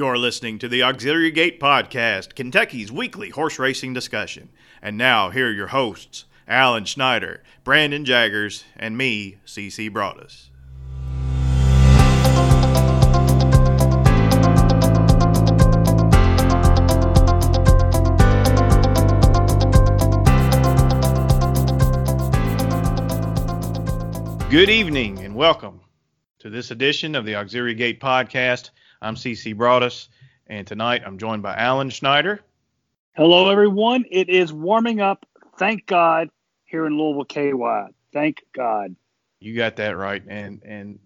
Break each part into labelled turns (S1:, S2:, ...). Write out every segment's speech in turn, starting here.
S1: You're listening to the Auxiliary Gate Podcast, Kentucky's weekly horse racing discussion. And now, here are your hosts, Alan Schneider, Brandon Jaggers, and me, CC Broadus. Good evening and welcome to this edition of the Auxiliary Gate Podcast. I'm CC Broadus, and tonight I'm joined by Alan Schneider.
S2: Hello, everyone. It is warming up, thank God, here in Louisville, KY. Thank God.
S1: You got that right. And and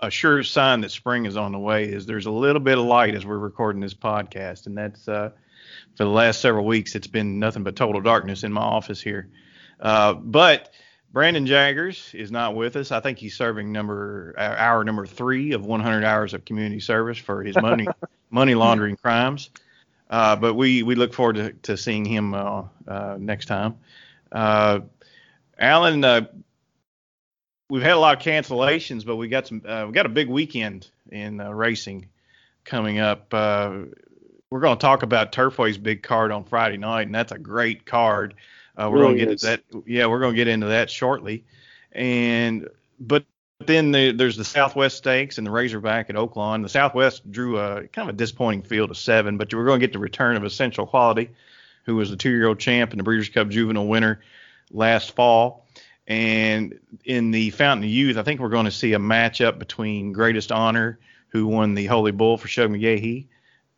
S1: a sure sign that spring is on the way is there's a little bit of light as we're recording this podcast, and that's uh, for the last several weeks it's been nothing but total darkness in my office here. Uh, but Brandon Jaggers is not with us. I think he's serving number uh, hour number three of 100 hours of community service for his money money laundering crimes. Uh, but we we look forward to, to seeing him uh, uh next time. Uh, Alan, uh, we've had a lot of cancellations, but we got some we got a big weekend in racing coming up. we're going to talk about Turfway's big card on Friday night, and that's a great card. Uh, we're really going to get into that. Yeah, we're going to get into that shortly. And but then the, there's the Southwest Stakes and the Razorback at Oaklawn. The Southwest drew a kind of a disappointing field of seven, but we're going to get the return of Essential Quality, who was the two-year-old champ and the Breeders' Cup Juvenile winner last fall. And in the Fountain of Youth, I think we're going to see a matchup between Greatest Honor, who won the Holy Bull for Shug McGaughey,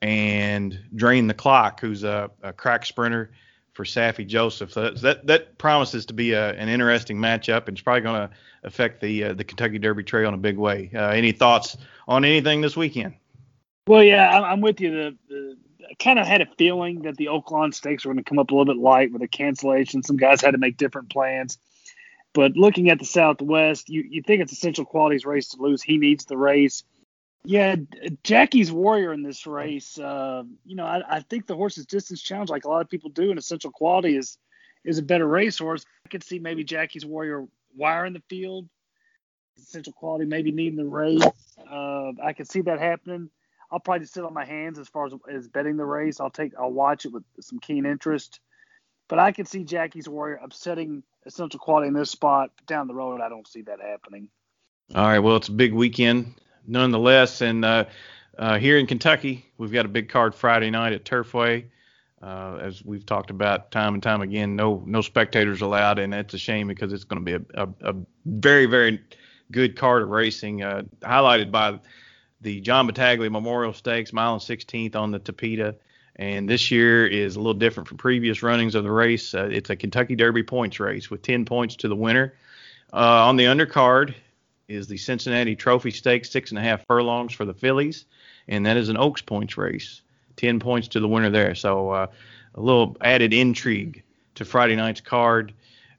S1: and Drain the Clock, who's a, a crack sprinter for Saffie Joseph. So that that promises to be a, an interesting matchup, and it's probably going to affect the uh, the Kentucky Derby Trail in a big way. Uh, any thoughts on anything this weekend?
S2: Well, yeah, I'm, with you. The, the I kind of had a feeling that the Oaklawn Stakes were going to come up a little bit light with a cancellation. Some guys had to make different plans. But looking at the Southwest, you, you think it's essential qualities race to lose. He needs the race. Yeah, Jackie's Warrior in this race. Uh, you know, I, I, think the horse's distance challenge, like a lot of people do, and Essential Quality is is a better racehorse. I could see maybe Jackie's Warrior wiring the field. Essential Quality maybe needing the race. Uh, I could see that happening. I'll probably just sit on my hands as far as, as betting the race. I'll take I'll watch it with some keen interest. But I could see Jackie's Warrior upsetting Essential Quality in this spot. Down the road, I don't see that happening.
S1: All right. Well, it's a big weekend nonetheless. And uh, uh, here in Kentucky, we've got a big card Friday night at Turfway. Uh, as we've talked about time and time again, no no spectators allowed, and that's a shame because it's going to be a, a, a, very very good card of racing, uh, highlighted by the John Battaglia Memorial Stakes, mile and 16th on the Tapeta. And this year is a little different from previous runnings of the race. Uh, it's a Kentucky Derby points race with 10 points to the winner. Uh, on the undercard, is the Cincinnati Trophy Stakes, six and a half furlongs for the fillies, and that is an Oaks points race, ten points to the winner there. So uh, a little added intrigue to Friday night's card,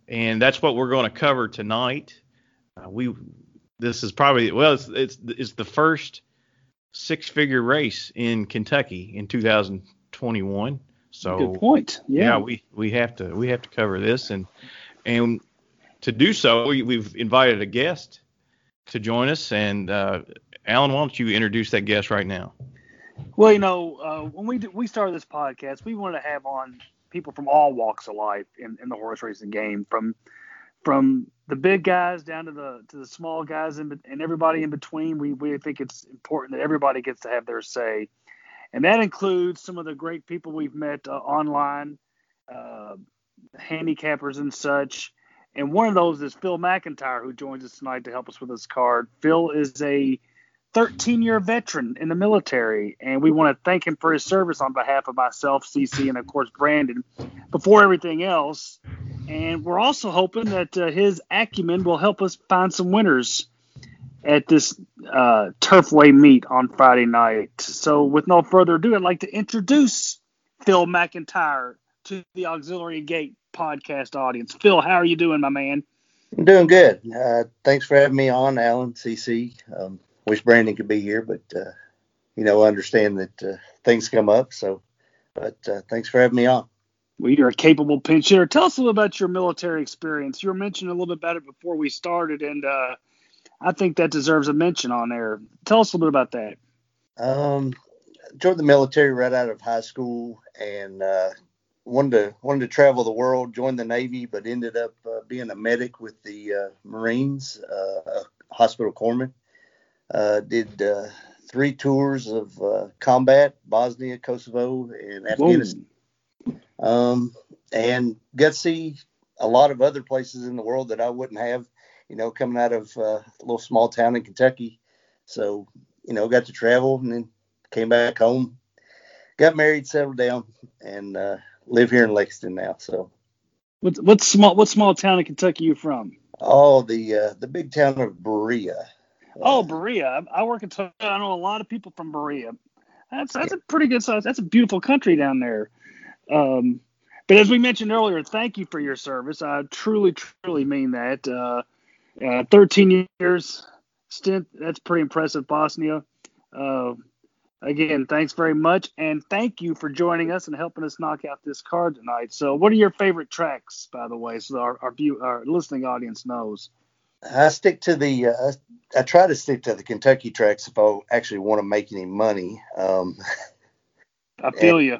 S1: and that's what we're going to cover tonight. Uh, we this is probably well, it's, it's it's the first six-figure race in Kentucky in 2021. So
S2: good point. Yeah.
S1: yeah, we we have to we have to cover this and and to do so, we, have invited a guest to join us. And uh, Alan, why don't you introduce that guest right now?
S2: Well, you know, uh, when we we started this podcast, we wanted to have on people from all walks of life in, in the horse racing game, from from the big guys down to the to the small guys and, and everybody in between. We we think it's important that everybody gets to have their say, and that includes some of the great people we've met uh, online, uh, handicappers and such. And one of those is Phil McIntyre, who joins us tonight to help us with this card. Phil is a 13 year veteran in the military, and we want to thank him for his service on behalf of myself, CC, and of course Brandon, before everything else. And we're also hoping that uh, his acumen will help us find some winners at this uh, Turfway meet on Friday night. So, with no further ado, I'd like to introduce Phil McIntyre to the Auxiliary Gate podcast audience. Phil, how are you doing, my man?
S3: I'm doing good. Uh, thanks for having me on, Alan, CC. Um, wish Brandon could be here, but uh, you know, understand that uh, things come up. So, but uh, thanks for having me on.
S2: Well, you're a capable pinch hitter. Tell us a little about your military experience. You were mentioning a little bit about it before we started, and uh, I think that deserves a mention on there. Tell us a little bit about that.
S3: Um, joined the military right out of high school and uh, wanted to wanted to travel the world. Joined the Navy, but ended up uh, being a medic with the uh, Marines, uh, a hospital corpsman. Uh, did uh, three tours of combat: Bosnia, Kosovo, and Afghanistan. Um, and got to see a lot of other places in the world that I wouldn't have, you know, coming out of a little small town in Kentucky. So, you know, got to travel and then came back home, got married, settled down, and uh, live here in Lexington now. So,
S2: what what small what small town in Kentucky you from?
S3: Oh, the uh, the big town of Berea.
S2: Oh, Berea. I work in. I know a lot of people from Berea. That's that's a pretty good size. That's a beautiful country down there. Um, but as we mentioned earlier, thank you for your service. I truly, truly mean that. Uh, uh, 13 years stint. That's pretty impressive, Bosnia. Uh, again, thanks very much, and thank you for joining us and helping us knock out this card tonight. So, what are your favorite tracks, by the way, so our our, view, our listening audience knows?
S3: I stick to the. Uh, I try to stick to the Kentucky tracks if I actually want to make any money. Um,
S2: I feel you.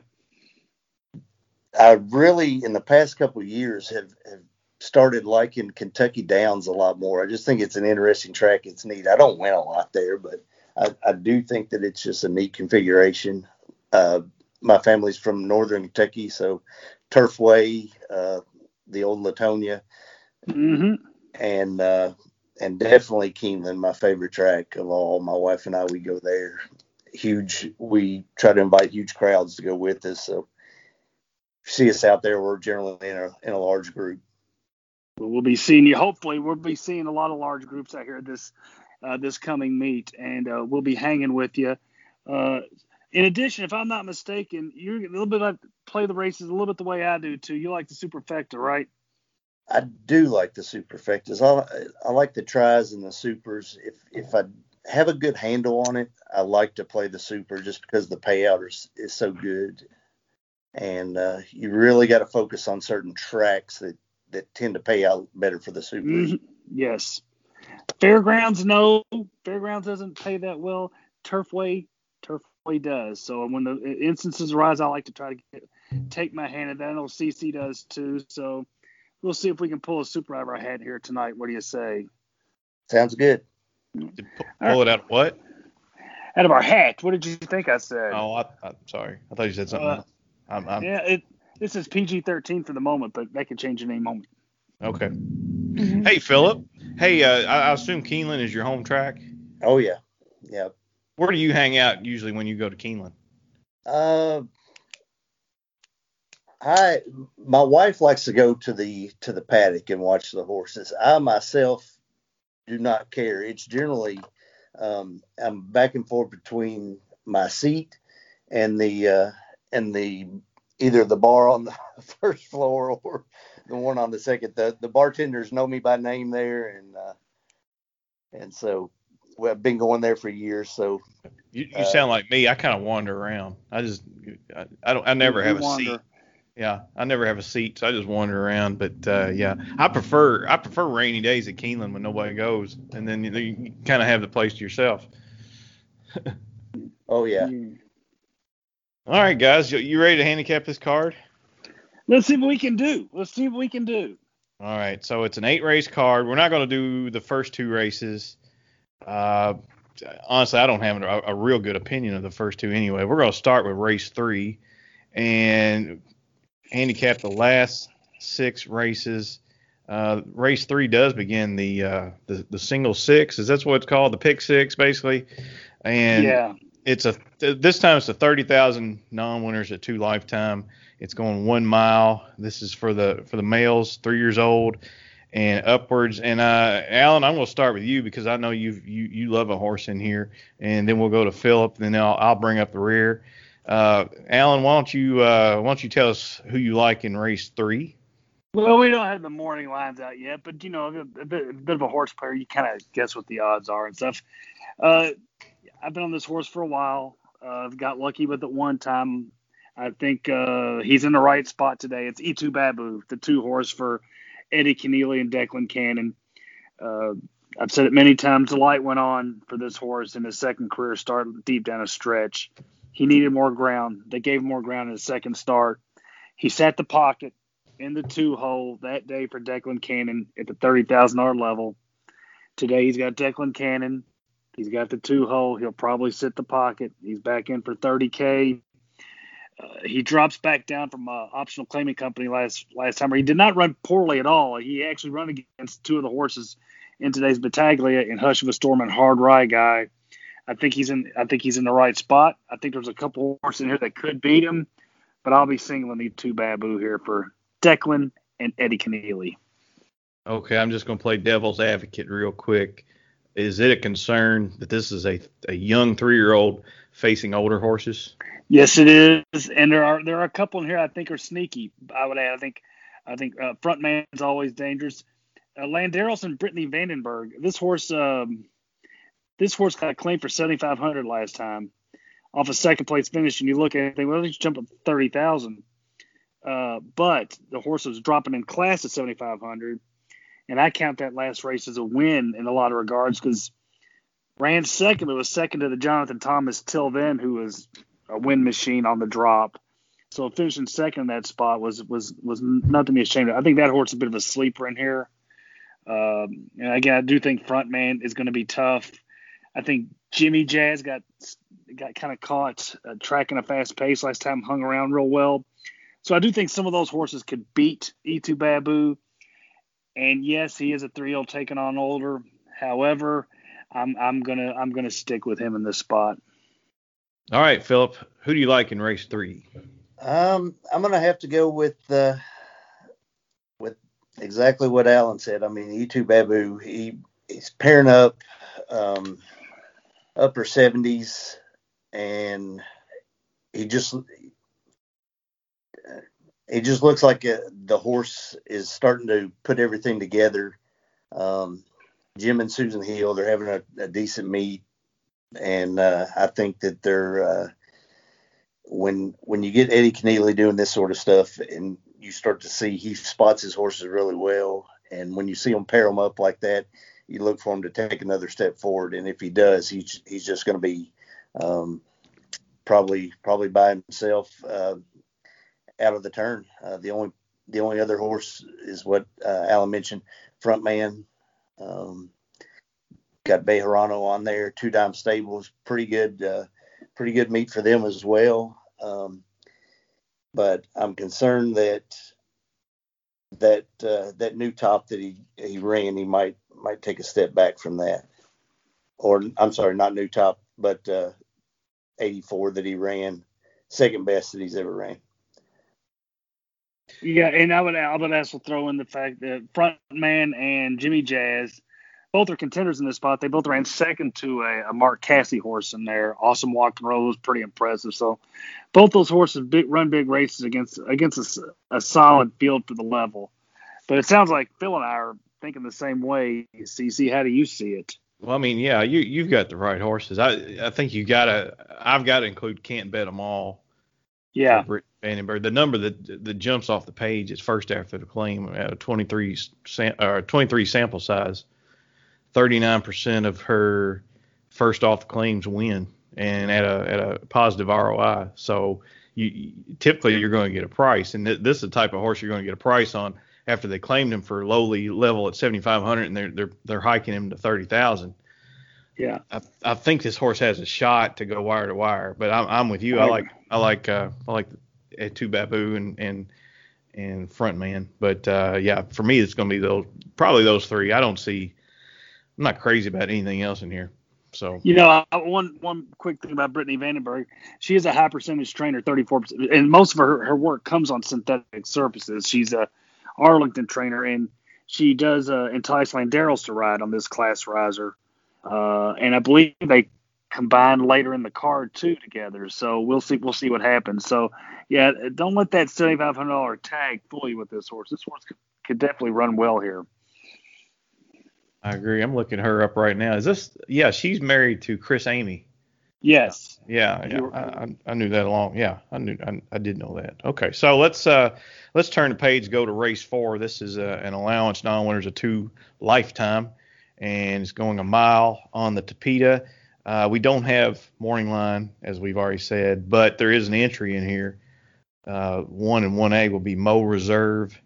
S3: I really, in the past couple of years, have, have started liking Kentucky Downs a lot more. I just think it's an interesting track. It's neat. I don't win a lot there, but I, I do think that it's just a neat configuration. Uh, my family's from northern Kentucky, so Turfway, uh, the old Latonia,
S2: mm-hmm.
S3: and uh, and definitely Keeneland, my favorite track of all. My wife and I, we go there. Huge. We try to invite huge crowds to go with us. So see us out there, we're generally in a in a large group.
S2: We'll be seeing you. Hopefully, we'll be seeing a lot of large groups out here this uh, this coming meet, and uh, we'll be hanging with you. Uh, in addition, if I'm not mistaken, you're a little bit like play the races a little bit the way I do too. You like the superfecta, right?
S3: I do like the superfectas. I I like the tries and the supers. If if I have a good handle on it, I like to play the super just because the payout is, is so good and uh, you really got to focus on certain tracks that that tend to pay out better for the supers.
S2: Mm-hmm. Yes. Fairgrounds, no. Fairgrounds doesn't pay that well. Turfway, Turfway does. So when the instances arise, I like to try to get, take my hand at that. I know CC does too. So we'll see if we can pull a super out of our hat here tonight. What do you say?
S3: Sounds good.
S1: Pull, pull it out what?
S2: Out of our hat. What did you think I said?
S1: Oh, I, am sorry. I thought you said something. Uh,
S2: I'm, I'm, yeah, it, this is PG-13 for the moment, but that could change in any moment.
S1: Okay. Mm-hmm. Hey, Philip. Hey, uh, I, I, assume Keeneland is your home track.
S3: Oh yeah, yeah.
S1: Where do you hang out usually when you go to Keeneland?
S3: Uh, I my wife likes to go to the to the paddock and watch the horses. I myself do not care. It's generally um, I'm back and forth between my seat and the uh, and the either the bar on the first floor or the one on the second. The the bartenders know me by name there, and uh, and so well, I've been going there for years. So
S1: you, you uh, sound like me. I kind of wander around. I just I, I don't I never have a wander. seat. Yeah, I never have a seat, so I just wander around. But uh, yeah, I prefer I prefer rainy days at Keeneland when nobody goes, and then you, you kind of have the place to yourself.
S3: oh yeah.
S1: All right, guys, you ready to handicap this card?
S2: Let's see what we can do. Let's see what we can do.
S1: All right, so it's an eight race card. We're not going to do the first two races. Uh, honestly, I don't have a, a, real good opinion of the first two anyway. We're going to start with race three and handicap the last six races. Uh, race three does begin the, uh, the the single six. Is that what it's called? The pick six, basically. And
S2: yeah
S1: it's a this time it's a thirty thousand non-winners at two lifetime. It's going one mile. This is for the for the males, three years old and upwards. And uh, Alan, I'm going to start with you because I know you you you love a horse in here, and then we'll go to Philip, then I'll, I'll bring up the rear. Uh, Alan, why don't you uh, why don't you tell us who you like in race three?
S2: Well, we don't have the morning lines out yet, but you know, a bit, a bit of a horse player, you kind of guess what the odds are and stuff. Uh, I've been on this horse for a while. Uh, I've got lucky with it one time. I think uh, he's in the right spot today. It's E2 Babu, the two horse for Eddie Kenneally and Declan Cannon. Uh, I've said it many times. The light went on for this horse in his second career start deep down a stretch. He needed more ground. They gave him more ground in his second start. He sat the pocket in the two hole that day for Declan Cannon at the thirty thousand dollar level. Today he's got Declan Cannon. He's got the two hole. He'll probably sit the pocket. He's back in for 30k. Uh, he drops back down from uh, optional claiming company last last time. He did not run poorly at all. He actually run against two of the horses in today's Battaglia and Hush of a Storm and Hard Rye guy. I think he's in. I think he's in the right spot. I think there's a couple horses in here that could beat him, but I'll be singling these two Babu here for Declan and Eddie Kenneally.
S1: Okay, I'm just going to play devil's advocate real quick. Is it a concern that this is a, a young three year old facing older horses?
S2: Yes, it is, and there are there are a couple in here I think are sneaky. I would add. I think I think uh, Frontman's always dangerous. Uh, Landeros and Brittany Vandenberg. This horse um, this horse got a claim for 7,500 last time off a second place finish, and you look at it, well, let's jump up 30,000. Uh, but the horse was dropping in class at 7,500, and I count that last race as a win in a lot of regards because ran second, but was second to the Jonathan Thomas till then, who was a win machine on the drop. So finishing second in that spot was was was nothing to be ashamed of. I think that horse is a bit of a sleeper in here. Um, and again, I do think Frontman is going to be tough. I think Jimmy Jazz got got kind of caught uh, tracking a fast pace last time, hung around real well. So I do think some of those horses could beat E2 Babu. And yes, he is a three year taking on older. However, I'm I'm gonna I'm gonna stick with him in this spot.
S1: All right, Philip, who do you like in race three?
S3: Um, I'm gonna have to go with uh, with exactly what Alan said. I mean, E2 Babu, he he's pairing up. Um, upper 70s, and he just he just looks like a, the horse is starting to put everything together. Um, Jim and Susan Hill, they're having a, a decent meet, and uh, I think that they're uh, when when you get Eddie Kenneally doing this sort of stuff, and you start to see he spots his horses really well, and when you see him pair them up like that, you look for him to take another step forward. And if he does, he's he's just going to be um, probably probably by himself uh, out of the turn. Uh, the only the only other horse is what uh, Alan mentioned, Frontman. Um, got Bejarano on there, two dime stables, pretty good, uh, pretty good meet for them as well. Um, but I'm concerned that that uh, that new top that he he ran, he might might take a step back from that. Or I'm sorry, not new top, but uh, 84 that he ran, second best that he's ever ran.
S2: Yeah, and I would I would also throw in the fact that Frontman and Jimmy Jazz both are contenders in this spot. They both ran second to a, a Mark Casse horse in there. Awesome walk and roll was pretty impressive. So both those horses big, run big races against against a, a solid field for the level. But it sounds like Phil and I are thinking the same way. CC, how do you see it?
S1: Well, I mean, yeah, you you've got the right horses. I I think you gotta. I've got to include can't bet them all.
S2: Yeah.
S1: Vandenberg. The number that that jumps off the page is first after the claim at a 23 sam, or 23 sample size. 39% of her first off the claims win and at a at a positive ROI. So you typically you're going to get a price, and th- this is the type of horse you're going to get a price on after they claimed him for lowly level at 7,500 and they're they're they're hiking him to 30,000.
S2: Yeah,
S1: I, I think this horse has a shot to go wire to wire, but I'm, I'm with you. I like I like uh, I like two Babu and and and Frontman, but uh, yeah, for me it's going to be those probably those three. I don't see. I'm not crazy about anything else in here. So
S2: you know, one one quick thing about Brittany Vandenberg, she is a high percentage trainer, 34 percent, and most of her her work comes on synthetic surfaces. She's a Arlington trainer, and she does uh, entice Landeros to ride on this class riser. Uh, and I believe they combine later in the card too together. So we'll see. We'll see what happens. So yeah, don't let that seventy five hundred dollar tag fool you with this horse. This horse could, could definitely run well here.
S1: I agree. I'm looking her up right now. Is this? Yeah, she's married to Chris Amy.
S2: Yes.
S1: Yeah, yeah. I, I, knew that along. Yeah, I knew. I, I, did know that. Okay, so let's uh let's turn the page. Go to race four. This is uh, an allowance non-winners of two lifetime, and it's going a mile on the Tapeta. Uh, we don't have morning line, as we've already said, but there is an entry in here. Uh, one and one A will be Mo Reserve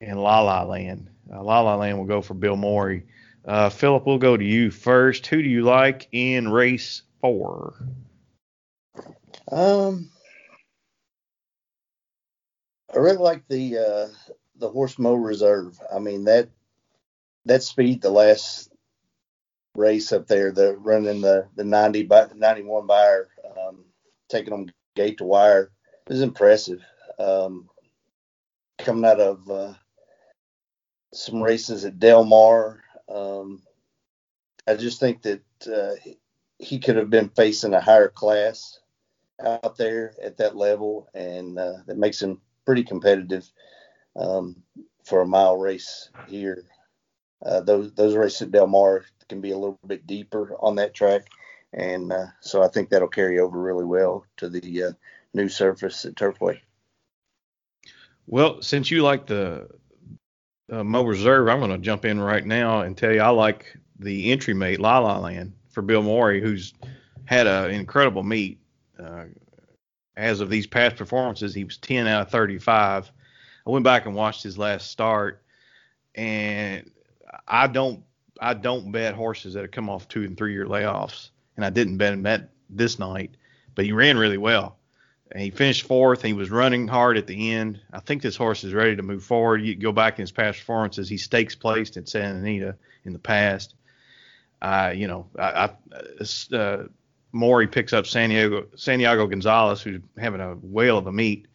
S1: and La La Land. Uh, La La Land will go for Bill Morey. Uh, Philip, we'll go to you first. Who do you like in race four?
S3: Um, I really like the uh, the horse Mo Reserve. I mean that that speed the last race up there, the running the the 90 by 91 Beyer, um, taking them gate to wire is impressive. Um, coming out of uh, some races at Del Mar, um, I just think that uh, he could have been facing a higher class out there at that level, and uh, that makes him pretty competitive um, for a mile race here. Uh, those those races at Del Mar can be a little bit deeper on that track, and uh, so I think that'll carry over really well to the uh, new surface at Turfway.
S1: Well, since you like the uh, Mo Reserve, I'm going to jump in right now and tell you I like the entry mate La La Land for Bill Morey, who's had an incredible meet. Uh, as of these past performances, he was 10 out of 35. I went back and watched his last start, and I don't I don't bet horses that have come off two and three year layoffs, and I didn't bet him that this night, but he ran really well. And he finished fourth. He was running hard at the end. I think this horse is ready to move forward. You go back in his past performances. He stakes placed at Santa Anita in the past. Uh, you know, I, I uh, Morey picks up Santiago Santiago Gonzalez, who's having a whale of a meet.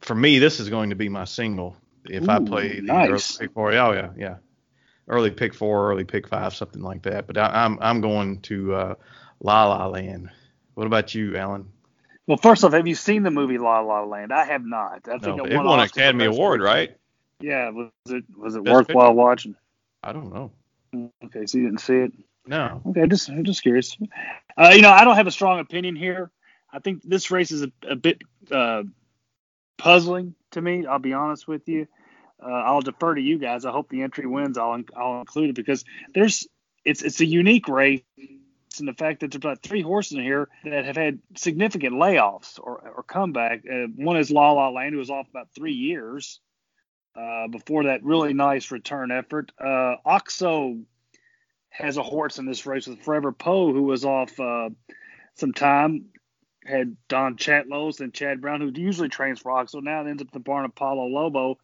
S1: For me, this is going to be my single if
S2: Ooh,
S1: I play the
S2: nice.
S1: early. Oh yeah, yeah, early pick four, early pick five, something like that. But I, am I'm going to uh, La La Land. What about you, Alan?
S2: Well, first off, have you seen the movie La La Land? I have not. I think
S1: No,
S2: it
S1: it
S2: won,
S1: won an Academy Award, right?
S2: Yeah. Was it was it
S1: Best
S2: worthwhile
S1: Picture.
S2: watching?
S1: I don't know.
S2: Okay, so you didn't see it.
S1: No.
S2: Okay, just I'm just curious. Uh, you know, I don't have a strong opinion here. I think this race is a, a bit uh, puzzling to me. I'll be honest with you. Uh, I'll defer to you guys. I hope the entry wins. I'll I'll include it because there's it's it's a unique race and the fact that there's about three horses in here that have had significant layoffs or, or comeback. Uh, one is La La Land, who was off about three years uh, before that really nice return effort. Uh, Oxo has a horse in this race with Forever Poe, who was off uh, some time. Had Don Chatlos and Chad Brown, who usually trains for Oxo, now ends up the barn of Paulo Lobo.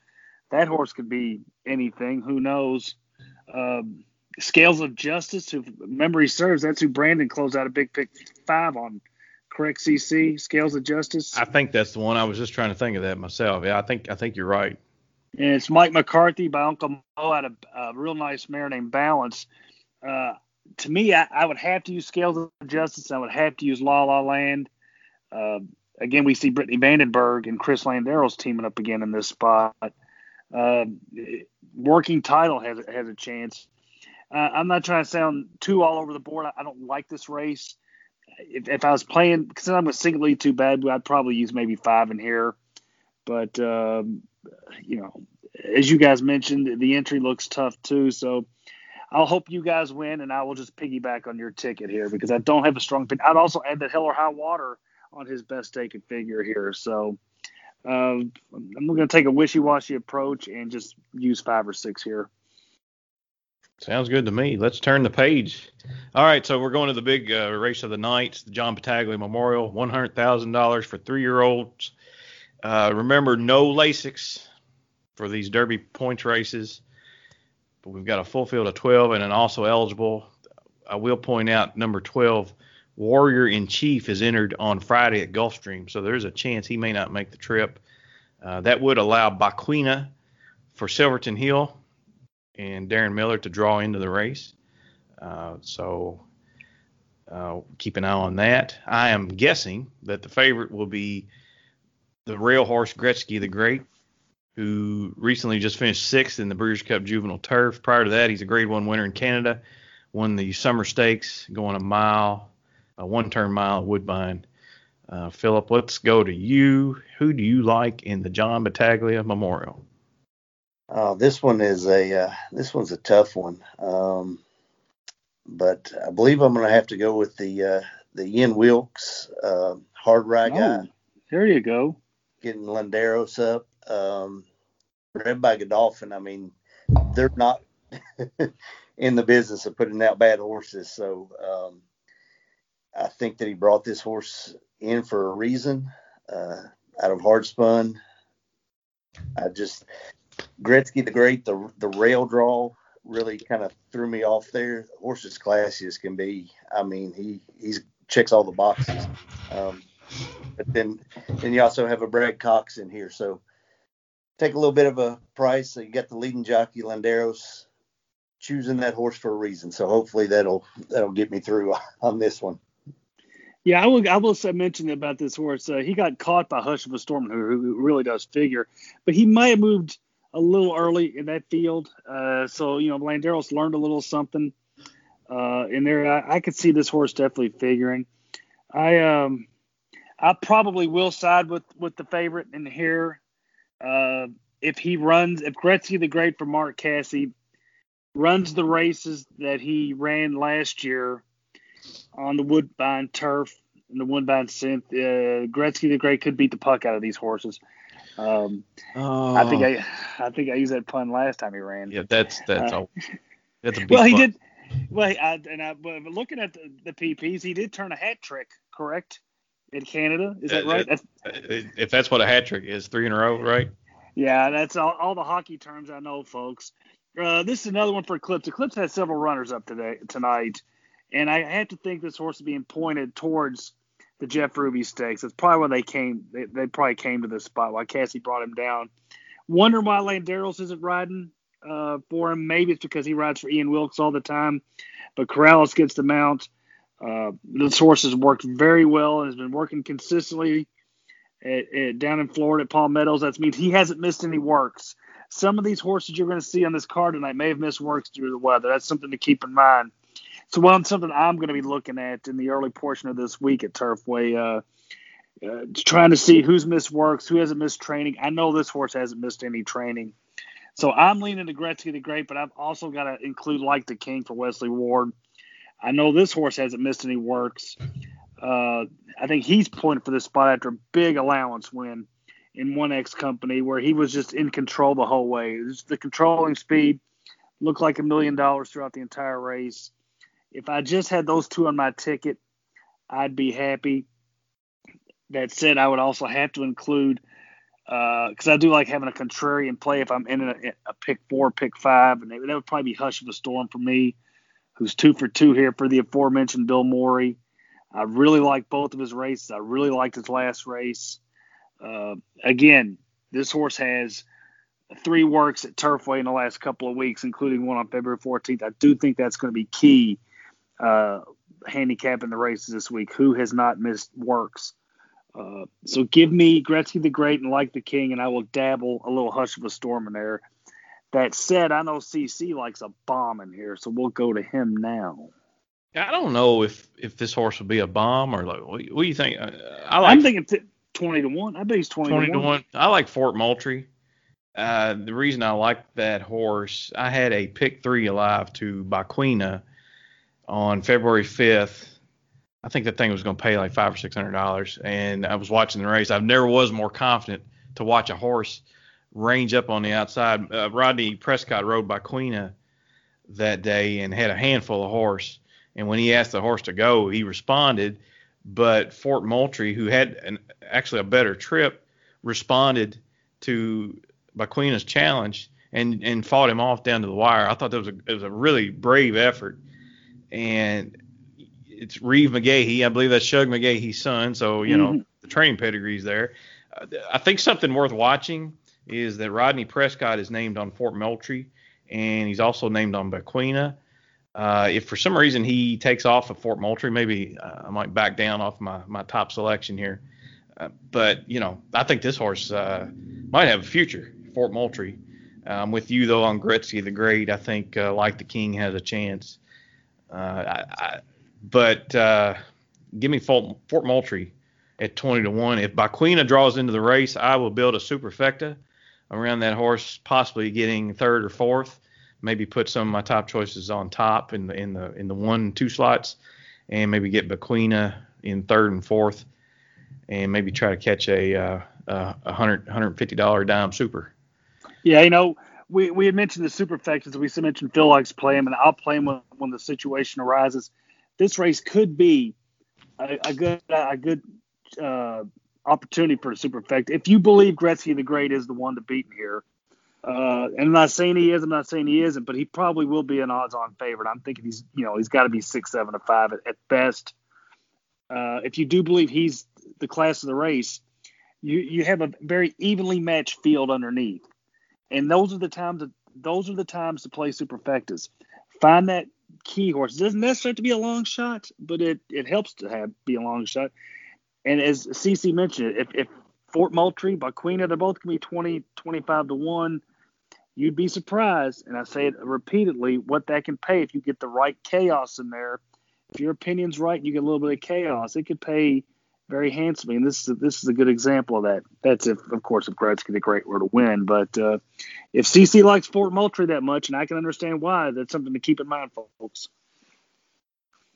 S2: That horse could be anything. Who knows? Um, Scales of Justice, who memory serves, that's who Brandon closed out a big pick five on. Correct, CC. Scales of Justice.
S1: I think that's the one. I was just trying to think of that myself. Yeah, I think I think you're right.
S2: and it's Mike McCarthy by Uncle Mo out of a real nice mare named Balance. Uh, to me, I, I would have to use Scales of Justice. I would have to use La La Land. Uh, again, we see Brittany Vandenberg and Chris Landeros teaming up again in this spot. Uh, working title has has a chance. Uh, I'm not trying to sound too all over the board. I, I don't like this race. If, if I was playing, because I'm a single lead too bad, I'd probably use maybe five in here. But um, you know, as you guys mentioned, the entry looks tough too. So I'll hope you guys win, and I will just piggyback on your ticket here because I don't have a strong pin. I'd also add that Hell or High Water on his best taken figure here. So um, I'm going to take a wishy-washy approach and just use five or six here.
S1: Sounds good to me. Let's turn the page. All right, so we're going to the big uh, race of the night, the John Battaglia Memorial, one hundred thousand dollars for three-year-olds. Uh, remember, no Lasix for these Derby points races. But we've got a full field of twelve, and then also eligible. I will point out number twelve, Warrior in Chief, is entered on Friday at Gulfstream, so there's a chance he may not make the trip. Uh, that would allow Baquina for Silverton Hill and Darren Miller to draw into the race. Uh, so uh, keep an eye on that. I am guessing that the favorite will be the rail horse Gretzky the Great, who recently just finished sixth in the Breeders' Cup Juvenile Turf. Prior to that, he's a Grade One winner in Canada. Won the Summer Stakes, going a mile, a one-turn mile at Woodbine. Uh, Philip, let's go to you. Who do you like in the John Battaglia Memorial?
S3: Uh, this one is a uh, this one's a tough one. Um, but I believe I'm going to have to go with the uh, the Ian Wilkes uh, hard ride guy.
S2: Oh, there you go.
S3: Getting Landeros up, um, bred by Godolphin. I mean, they're not in the business of putting out bad horses, so um, I think that he brought this horse in for a reason. Uh, out of hard spun. I just Gretzky the Great, the the rail draw really kind of threw me off there. The horse as classy as can be. I mean, he he's checks all the boxes. Um, but then then you also have a Brad Cox in here, so take a little bit of a price. So you got the leading jockey Landeros choosing that horse for a reason. So hopefully that'll that'll get me through on this one.
S2: Yeah, I will. I will mention about this horse. Uh, he got caught by Hush of a Storm, who, who really does figure, but he might have moved a little early in that field. Uh, so you know, Landeros learned a little something uh, in there. I, I, could see this horse definitely figuring. I um, I probably will side with with the favorite in here. Uh, if he runs, if Gretzky the Great for Mark Casse runs the races that he ran last year on the Woodbine turf and the Woodbine synth. Uh, Gretzky the Great could beat the puck out of these horses. Um, oh. I think I, I think I used that pun last time he ran.
S1: Yeah, that's that's uh, a
S2: that's a well he did. Well, I, and I, but looking at the, the PPs, he did turn a hat trick, correct? In Canada, is that uh, right? That's,
S1: if that's what a hat trick is, three in a row, right?
S2: Yeah, that's all, all the hockey terms I know, folks. Uh, this is another one for Eclipse. Eclipse has several runners up today tonight. And I have to think this horse is being pointed towards the Jeff Ruby Stakes. That's probably why they came. They, they probably came to this spot. Why Casse brought him down. Wonder why Landeros isn't riding uh, for him. Maybe it's because he rides for Ian Wilkes all the time. But Corrales gets the mount. Uh, this horse has worked very well and has been working consistently at, at, down in Florida at Palm Meadows. That means he hasn't missed any works. Some of these horses you're going to see on this card tonight may have missed works due to the weather. That's something to keep in mind. So one something I'm going to be looking at in the early portion of this week at Turfway, uh, uh, trying to see who's missed works, who hasn't missed training. I know this horse hasn't missed any training, so I'm leaning to Gretzky the Great, but I've also got to include Like the King for Wesley Ward. I know this horse hasn't missed any works. Uh, I think he's pointed for this spot after a big allowance win in one X company where he was just in control the whole way. the controlling speed looked like a million dollars throughout the entire race. If I just had those two on my ticket, I'd be happy. That said, I would also have to include because uh, I do like having a contrarian play if I'm in a, a pick four, pick five, and that would probably be Hush of a Storm for me, who's two for two here for the aforementioned Bill Morey. I really like both of his races. I really liked his last race. Uh, again, this horse has three works at Turfway in the last couple of weeks, including one on February 14th. I do think that's going to be key uh, handicapping the races this week. Who has not missed works? Uh, so give me Gretzky the Great and Like the King, and I will dabble a little Hush of a Storm in there. That said, I know CC likes a bomb in here, so we'll go to him now.
S1: I don't know if if this horse would be a bomb or like what, do you think? I like.
S2: I'm thinking t- twenty to one. I bet he's twenty, 20 to, one. to one.
S1: I like Fort Moultrie. Uh, the reason I like that horse, I had a pick three alive to Baquina on February 5th. I think that thing was going to pay like five or six hundred dollars, and I was watching the race. I never was more confident to watch a horse range up on the outside. Uh, Rodney Prescott rode Baquina that day and had a handful of horse, and when he asked the horse to go, he responded. But Fort Moultrie, who had an, actually a better trip, responded to Baquina's challenge and and fought him off down to the wire. I thought that was a it was a really brave effort and it's Reeve McGaughey. I believe that's Shug McGaughey's son. So you mm-hmm. know the training pedigree's there. Uh, I think something worth watching is that Rodney Prescott is named on Fort Moultrie, and he's also named on Baquina. Uh, if for some reason he takes off at Fort Moultrie, maybe uh, I might back down off my, my top selection here. Uh, but you know, I think this horse uh, might have a future. Fort Moultrie. I'm with you though on Gretzky the Great. I think uh, like the King has a chance. Uh, I, but uh, give me Fort, Fort Moultrie at 20 to 1. If Baquina draws into the race, I will build a superfecta around that horse, possibly getting third or fourth. maybe put some of my top choices on top in the in the in the one two slots, and maybe get Bequina in third and fourth, and maybe try to catch a uh, hundred hundred fifty dollar dime super.
S2: Yeah, you know, we, we had mentioned the superfectas. We mentioned Phil likes play them, and I'll play him when, when the situation arises. This race could be a, a good a good uh, opportunity for a superfecta. If you believe Gretzky the Great is the one to beat here, uh, and I'm not saying he is, I'm not saying he isn't, but he probably will be an odds-on favorite. I'm thinking he's, you know, he's got to be six, seven, or five at, at best. Uh, if you do believe he's the class of the race, you you have a very evenly matched field underneath, and those are the times that those are the times to play superfectas. Find that key horse. It doesn't necessarily have to be a long shot, but it it helps to have be a long shot. And as CC mentioned, if, if Fort Moultrie, Bequina, they're both going to be 20, 25 to 1 you'd be surprised, and I say it repeatedly, what that can pay if you get the right chaos in there. If your opinion's right, you get a little bit of chaos. It could pay very handsomely, and this is a, this is a good example of that. That's if, of course, if Gretzky the Great were to win. But uh, if CC likes Fort Moultrie that much, and I can understand why, that's something to keep in mind, folks.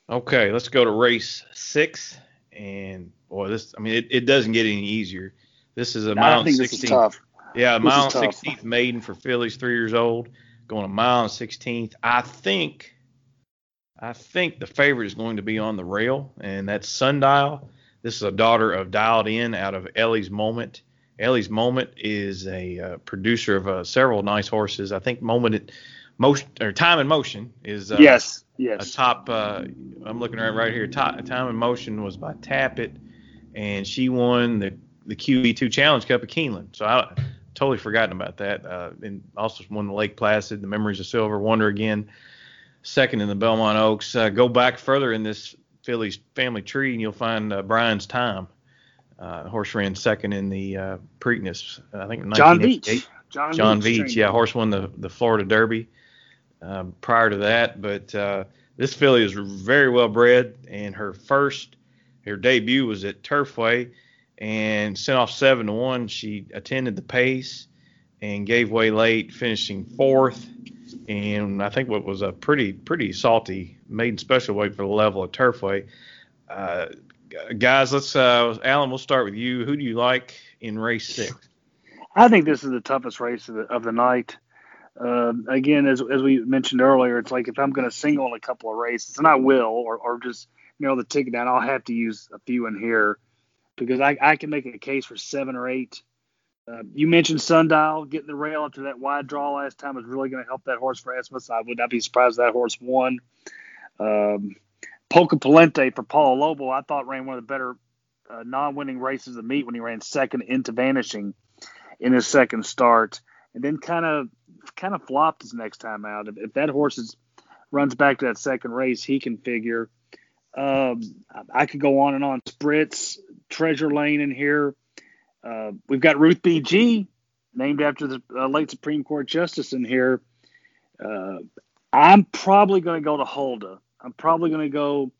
S1: Okay, let's go to race six, and boy, this I mean it, it doesn't get any easier. This is a mile I think 16. This is tough. Yeah, a mile and sixteenth maiden for fillies, three years old, going a mile and sixteenth. I think, I think the favorite is going to be on the rail, and that's Sundial. This is a daughter of Dialed In out of Ellie's Moment. Ellie's Moment is a uh, producer of uh, several nice horses. I think Moment, motion or Time in Motion is uh,
S2: yes, yes,
S1: a top. Uh, I'm looking right right here. Top, Time in Motion was by Tapit, and she won the the QE2 Challenge Cup at Keeneland. So I totally forgotten about that. Uh, and also won the Lake Placid, the Memories of Silver, Wonder again, second in the Belmont Oaks. Uh, go back further in this filly's family tree, and you'll find uh, Brian's time. Uh, horse ran second in the uh, Preakness, I think.
S2: John Veitch.
S1: John, John Veitch, yeah, horse won the the Florida Derby um, prior to that, but uh, this filly is very well bred, and her first, her debut was at Turfway and sent off seven to one. She attended the pace and gave way late, finishing fourth. And I think what was a pretty pretty salty maiden special weight for the level of turfway. Uh, guys, let's uh, Alan. We'll start with you. Who do you like in race six?
S2: I think this is the toughest race of the, of the night. Uh, again, as as we mentioned earlier, it's like if I'm going to single in a couple of races, and I will, or or just narrow the ticket down, I'll have to use a few in here because I, I can make a case for seven or eight. Uh, you mentioned Sundial getting the rail after that wide draw last time is really going to help that horse for Esmus. I would not be surprised that horse won. Um, Polka Polente for Paulo Lobo, I thought ran one of the better uh, non-winning races of the meet when he ran second into Vanishing in his second start, and then kind of kind of flopped his next time out. If, if that horse is, runs back to that second race, he can figure. Um, I could go on and on. Spritz, Treasure Lane in here. Uh, we've got Ruth B.G., named after the uh, late Supreme Court Justice in here. Uh, I'm probably going to go to Hulda. I'm probably going to go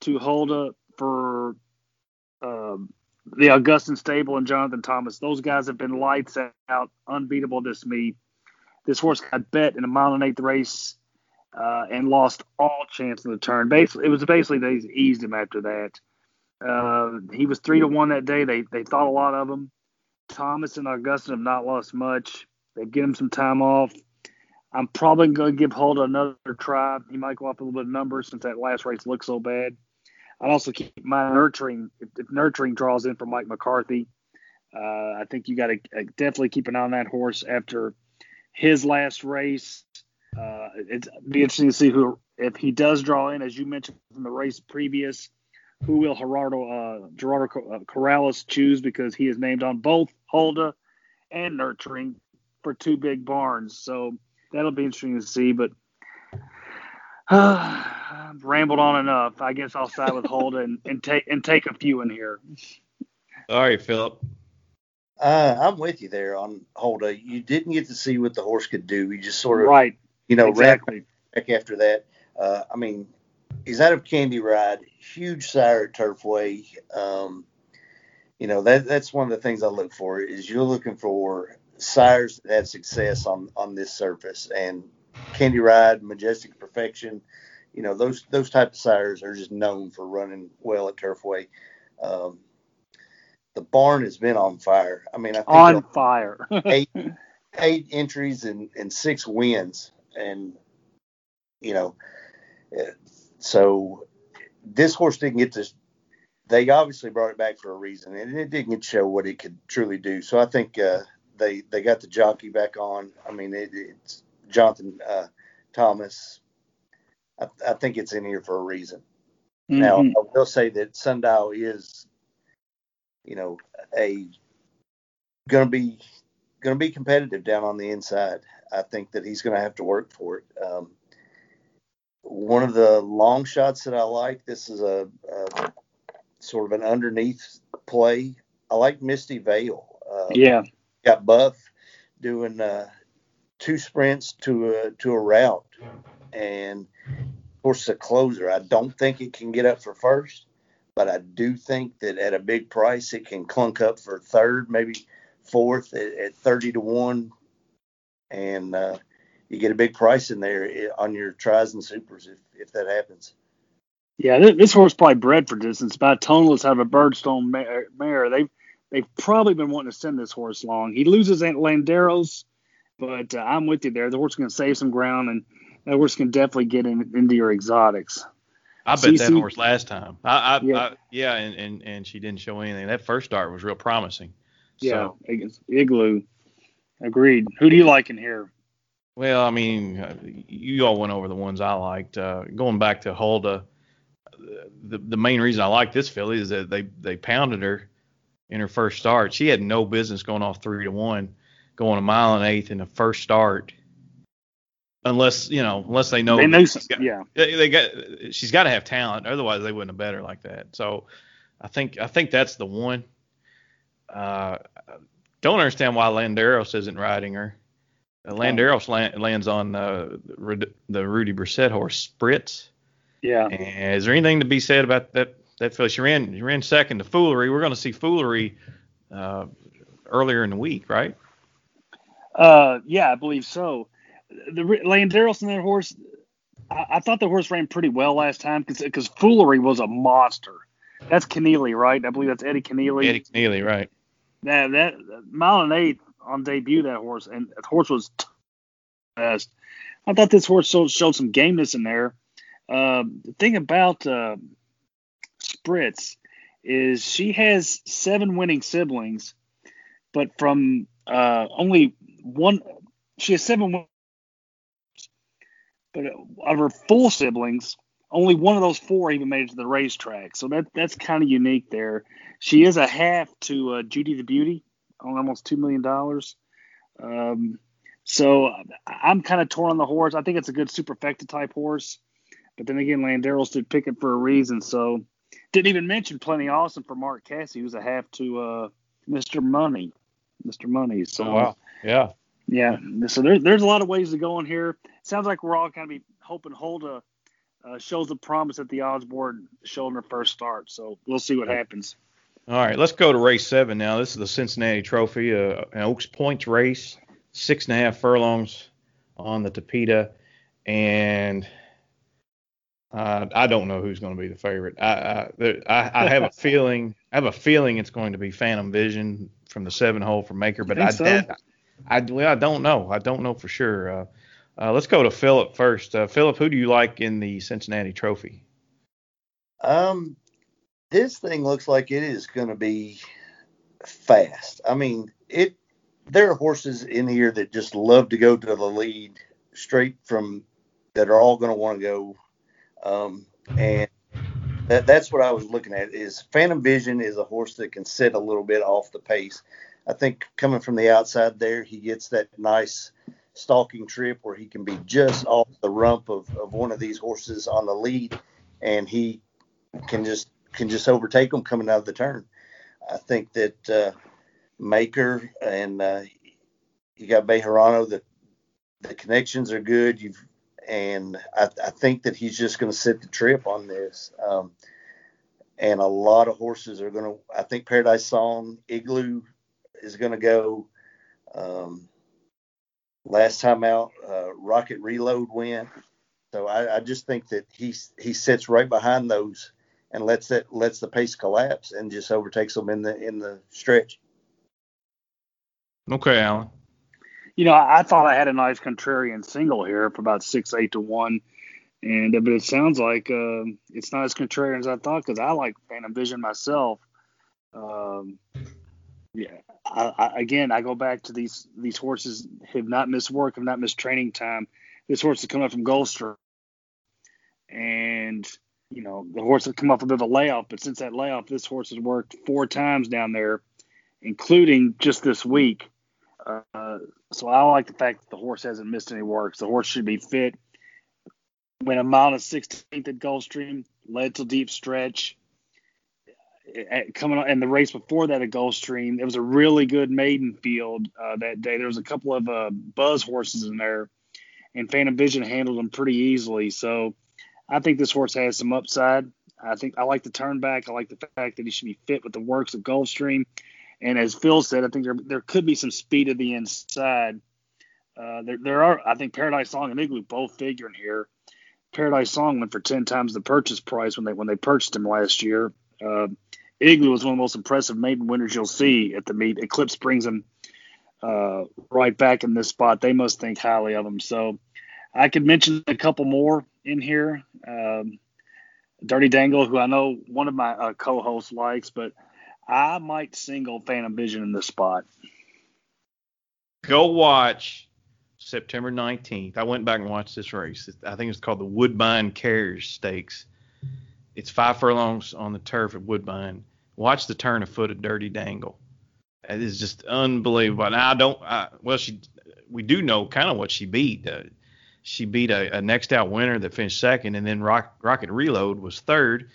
S2: to Hulda for um, the Augustin Stable and Jonathan Thomas. Those guys have been lights out, unbeatable this meet. This horse got bet in a mile and eighth race uh, and lost all chance in the turn. Basically, it was basically they eased him after that. Uh, he was three to one that day. They they thought a lot of him. Thomas and Augustin have not lost much. They give him some time off. I'm probably going to give Hulda another try. He might go up a little bit of numbers since that last race looked so bad. I'd also keep my nurturing if, if nurturing draws in for Mike McCarthy. Uh, I think you got to uh, definitely keep an eye on that horse after his last race. Uh, it'd be interesting to see who if he does draw in, as you mentioned from the race previous who will Gerardo uh, Gerardo uh, Corrales choose because he is named on both Hulda and Nurturing for two big barns. So that'll be interesting to see. But uh, I've rambled on enough. I guess I'll side with Hulda and, and take and take a few in here.
S1: All right, Philip.
S3: Uh, I'm with you there on Hulda. You didn't get to see what the horse could do. You just sort of,
S2: right,
S3: you know,
S2: exactly.
S3: back after that. Uh, I mean, he's out of Candy Ride, huge sire at Turfway. Um, you know that that's one of the things I look for is you're looking for sires that have success on on this surface, and Candy Ride, Majestic Perfection, you know those those type of sires are just known for running well at Turfway. Um, the barn has been on fire. I mean, I think
S2: on fire.
S3: eight eight entries and, and six wins, and you know, so this horse didn't get this. They obviously brought it back for a reason, and it didn't show what it could truly do. So I think uh, they they got the jockey back on. I mean, it, it's Jonathan uh, Thomas. I, I, think it's in here for a reason. Mm-hmm. Now I will say that Sundial is, you know, a going to be going to be competitive down on the inside. I think that he's going to have to work for it. Um, one of the long shots that I like. This is a, a sort of an underneath play. I like Misty Vale.
S2: Uh, yeah,
S3: got Buff doing uh, two sprints to a to a route, and of course the closer. I don't think it can get up for first, but I do think that at a big price it can clunk up for third, maybe fourth at, at thirty to one, and uh, you get a big price in there eh, on your tries and supers if if that happens.
S2: Yeah, this horse probably bred for distance. By Tonalist out of a Birdstone mare. They've they've probably been wanting to send this horse long. He loses at Landeros, but uh, I'm with you there. The horse can save some ground, and that horse can definitely get in, into your exotics.
S1: I bet CC, that horse last time. I, I, yeah, I, yeah and, and, and she didn't show anything. That first start was real promising.
S2: Yeah, Igloo. Agreed. Who do you like in here?
S1: Well, I mean, uh, you all went over the ones I liked. Uh, going back to Hulda, the the main reason I like this filly is that they they pounded her in her first start. She had no business going off three to one, going a mile and eighth in the first start, unless you know unless they know
S2: they know got, yeah
S1: they, they got she's got to have talent. Otherwise, they wouldn't have bet her like that. So, I think I think that's the one. Uh, don't understand why Landeros isn't riding her. Landeros land, lands on uh, the Rudy Brissett horse, Spritz.
S2: Yeah.
S1: And is there anything to be said about that? That filly? She ran, she ran second to Foolery. We're going to see Foolery uh, earlier in the week, right?
S2: Uh, yeah, I believe so. The Landeros and that horse, I, I, thought the horse ran pretty well last time because Foolery was a monster. That's Kenneally, right? I believe that's Eddie Kenneally.
S1: Eddie Kenneally, right?
S2: That that mile and eight on debut that horse, and the horse was best. I thought this horse showed, showed some gameness in there. Uh, the thing about uh, Spritz is she has seven winning siblings, but from uh, only one, she has seven. But of her full siblings, only one of those four even made it to the racetrack. So that that's kind of unique there. She is a half to uh, Judy the Beauty, almost two million dollars. Um, so I'm kind of torn on the horse. I think it's a good superfecta type horse, but then again, Landeros did pick it for a reason. So didn't even mention plenty awesome for Mark Casse, who's a half to uh, Mr. Money, Mr. Money. So
S1: oh, wow, yeah,
S2: yeah. So there's there's a lot of ways to go in here. Sounds like we're all kind of be hoping Hulda uh, shows the promise at the odds board showing her first start. So we'll see what happens.
S1: All right, let's go to race seven now. This is the Cincinnati Trophy, uh, an Oaks Points race, six and a half furlongs on the Tapeta, and uh, I don't know who's going to be the favorite. I, I, I have a feeling I have a feeling it's going to be Phantom Vision from the seven hole from Maker, but I, so? I, I, well, I don't know. I don't know for sure. Uh, uh, let's go to Phillip first. Uh, Phillip, who do you like in the Cincinnati Trophy?
S3: Um, this thing looks like it is going to be fast. I mean, it. There are horses in here that just love to go to the lead straight from that are all going to want to go, um, and that, that's what I was looking at. Is Phantom Vision is a horse that can sit a little bit off the pace. I think coming from the outside there, he gets that nice stalking trip where he can be just off the rump of, of one of these horses on the lead, and he can just can just overtake them coming out of the turn. I think that uh, Maker and uh, you got Bejarano, the the connections are good. You've and I, I think that he's just going to sit the trip on this. Um, and a lot of horses are going to. I think Paradise Song, Igloo is going to go. Um, Last time out, uh, Rocket Reload went. So I, I just think that he he sits right behind those and lets it lets the pace collapse and just overtakes them in the in the stretch.
S1: Okay, Alan.
S2: You know, I, I thought I had a nice contrarian single here for about six eight to one, and but it sounds like uh, it's not as contrarian as I thought because I like Phantom Vision myself. Um, yeah, I, I, again, I go back to these these horses have not missed work, have not missed training time. This horse is coming up from Gulfstream, and you know the horse has come off a bit of a layoff, but since that layoff, this horse has worked four times down there, including just this week. Uh, so I like the fact that the horse hasn't missed any work. So the horse should be fit. Went a mile and 16th at Gulfstream, led to deep stretch coming on, and the race before that at Gulfstream, it was a really good maiden field uh, that day. There was a couple of uh, buzz horses in there, and Phantom Vision handled them pretty easily. So I think this horse has some upside. I think I like the turn back. I like the fact that he should be fit with the works of Gulfstream. And as Phil said, I think there there could be some speed at the inside. Uh, there, there are, I think, Paradise Song and Igloo both figuring here. Paradise Song went for ten times the purchase price when they when they purchased him last year. Uh, Igloo was one of the most impressive maiden winners you'll see at the meet. Eclipse brings him uh, right back in this spot. They must think highly of him. So I could mention a couple more in here. Um, Dirty Dangle, who I know one of my uh, co-hosts likes, but I might single Phantom Vision in this spot.
S1: Go watch September 19th. I went back and watched this race. I think it's called the Woodbine Cares Stakes. It's five furlongs on the turf at Woodbine. Watch the turn of foot of Dirty Dangle. It is just unbelievable. Now I don't. I, well, she. We do know kind of what she beat. Uh, she beat a, a, next out winner that finished second, and then Rock, Rocket Reload was third.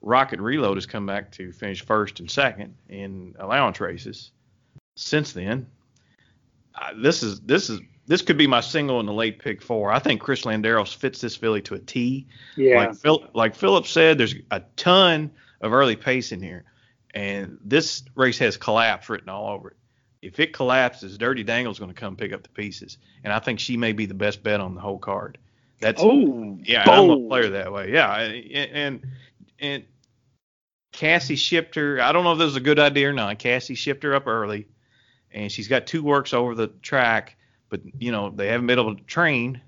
S1: Rocket Reload has come back to finish first and second in allowance races since then. Uh, this is this is this could be my single in the late pick four. I think Chris Landeros fits this filly to a T.
S2: Yeah.
S1: Like Phil, like Phillip said, there's a ton of early pace in here, and this race has collapse written all over it. If it collapses, Dirty Dangle's going to come pick up the pieces, and I think she may be the best bet on the whole card. That's
S2: oh
S1: yeah, I'm a player that way. Yeah, and and Casse shipped her. I don't know if this is a good idea or not. Casse shipped her up early, and she's got two works over the track but you know they haven't been able to train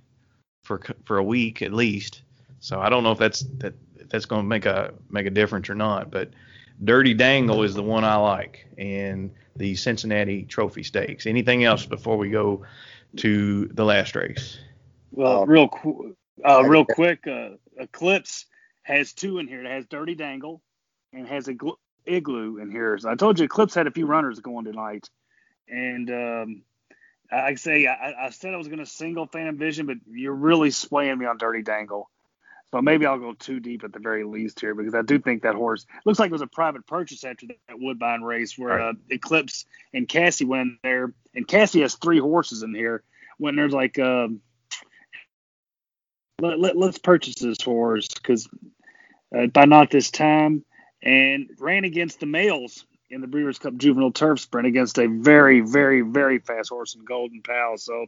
S1: for for a week at least. So I don't know if that's that if that's going to make a make a difference or not. But Dirty Dangle is the one I like, and the Cincinnati Trophy Stakes. Anything else before we go to the last race?
S2: Well, um, real qu- uh, real quick, uh, Eclipse has two in here. It has Dirty Dangle and has a gl- Igloo in here. So I told you Eclipse had a few runners going tonight, and um, I say I, I said I was going to single Phantom Vision, but you're really swaying me on Dirty Dangle. So maybe I'll go too deep at the very least here because I do think that horse looks like it was a private purchase after that Woodbine race where right. uh, Eclipse and Casse went in there, and Casse has three horses in here. When there's like, um, let, let, us purchase this horse because uh, by not this time, and ran against the males in the Breeders' Cup Juvenile Turf Sprint against a very, very, very fast horse in Golden Pal. So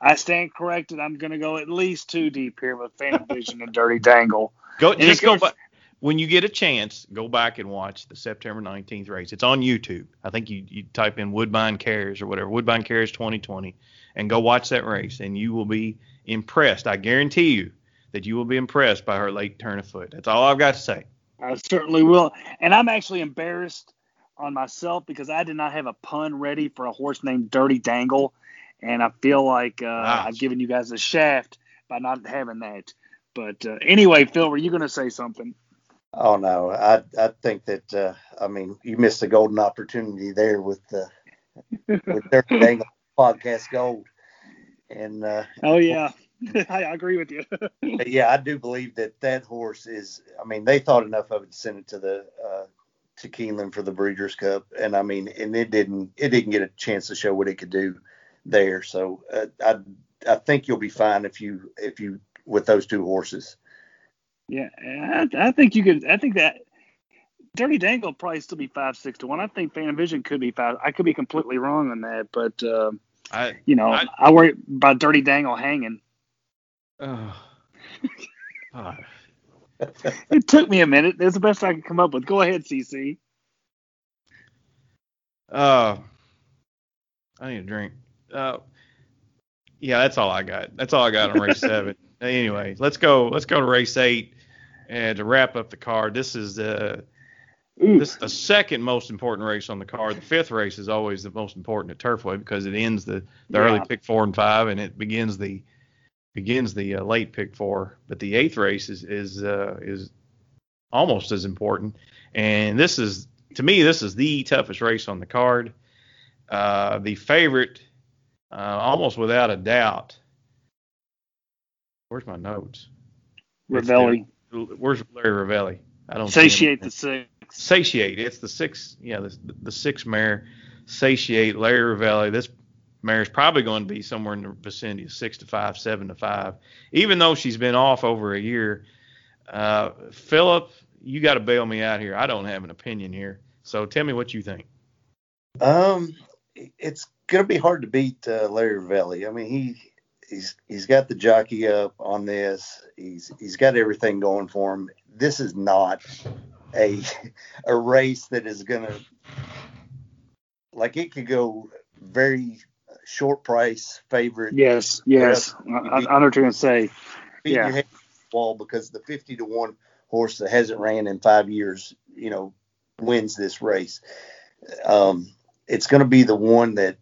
S2: I stand corrected. I'm going to go at least two deep here with Phantom Vision and Dirty Dangle.
S1: Go and just go. Back, when you get a chance, go back and watch the September 19th race. It's on YouTube. I think you you type in Woodbine Cares or whatever Woodbine Cares 2020 and go watch that race, and you will be impressed. I guarantee you that you will be impressed by her late turn of foot. That's all I've got to say.
S2: I certainly will. And I'm actually embarrassed on myself because I did not have a pun ready for a horse named Dirty Dangle, and I feel like uh, I've given you guys a shaft by not having that. But uh, anyway, Phil, were you going to say something?
S3: Oh no, I I think that uh, I mean you missed a golden opportunity there with the with Dirty Dangle podcast gold, and uh,
S2: oh yeah. I agree with you.
S3: yeah, I do believe that that horse is. I mean, they thought enough of it to send it to the uh, to Keeneland for the Breeders' Cup, and I mean, and it didn't it didn't get a chance to show what it could do there. So uh, I I think you'll be fine if you if you with those two horses.
S2: Yeah, I, I think you could. I think that Dirty Dangle probably still be five six to one. I think Phantom Vision could be five. I could be completely wrong on that, but uh,
S1: I,
S2: You know,
S1: I-
S2: I, worry about Dirty Dangle hanging.
S1: oh, God.
S2: It took me a minute. That's the best I could come up with. Go ahead, CC.
S1: Uh, I need a drink. Uh, yeah, that's all I got. That's all I got on race seven. Anyway, let's go. Let's go to race eight, and to wrap up the card. This is the this is the second most important race on the card. The fifth race is always the most important at Turfway because it ends the the early pick four and five, and it begins the begins the uh, late pick four. But the eighth race is is uh, is almost as important. And this is to me, this is the toughest race on the card. Uh, the favorite, uh, almost without a doubt. Where's my notes?
S2: Rivelli.
S1: Where's Larry Rivelli? I don't.
S2: Satiate the six.
S1: Satiate. It's the six. Yeah, the the six mare. Satiate. Larry Rivelli. This mare is probably going to be somewhere in the vicinity of six to five, seven to five. Even though she's been off over a year. Uh, Phillip, you got to bail me out here. I don't have an opinion here. So tell me what you think.
S3: Um, it's gonna be hard to beat uh, Larry Rivelli. I mean, he he's he's got the jockey up on this. He's he's got everything going for him. This is not a a race that is gonna like it could go very short price favorite.
S2: Yes, yes. I, I I know what you're going to say. yeah.
S3: your wall because the 50 to 1 horse that hasn't ran in five years, you know, wins this race. Um, it's going to be the one that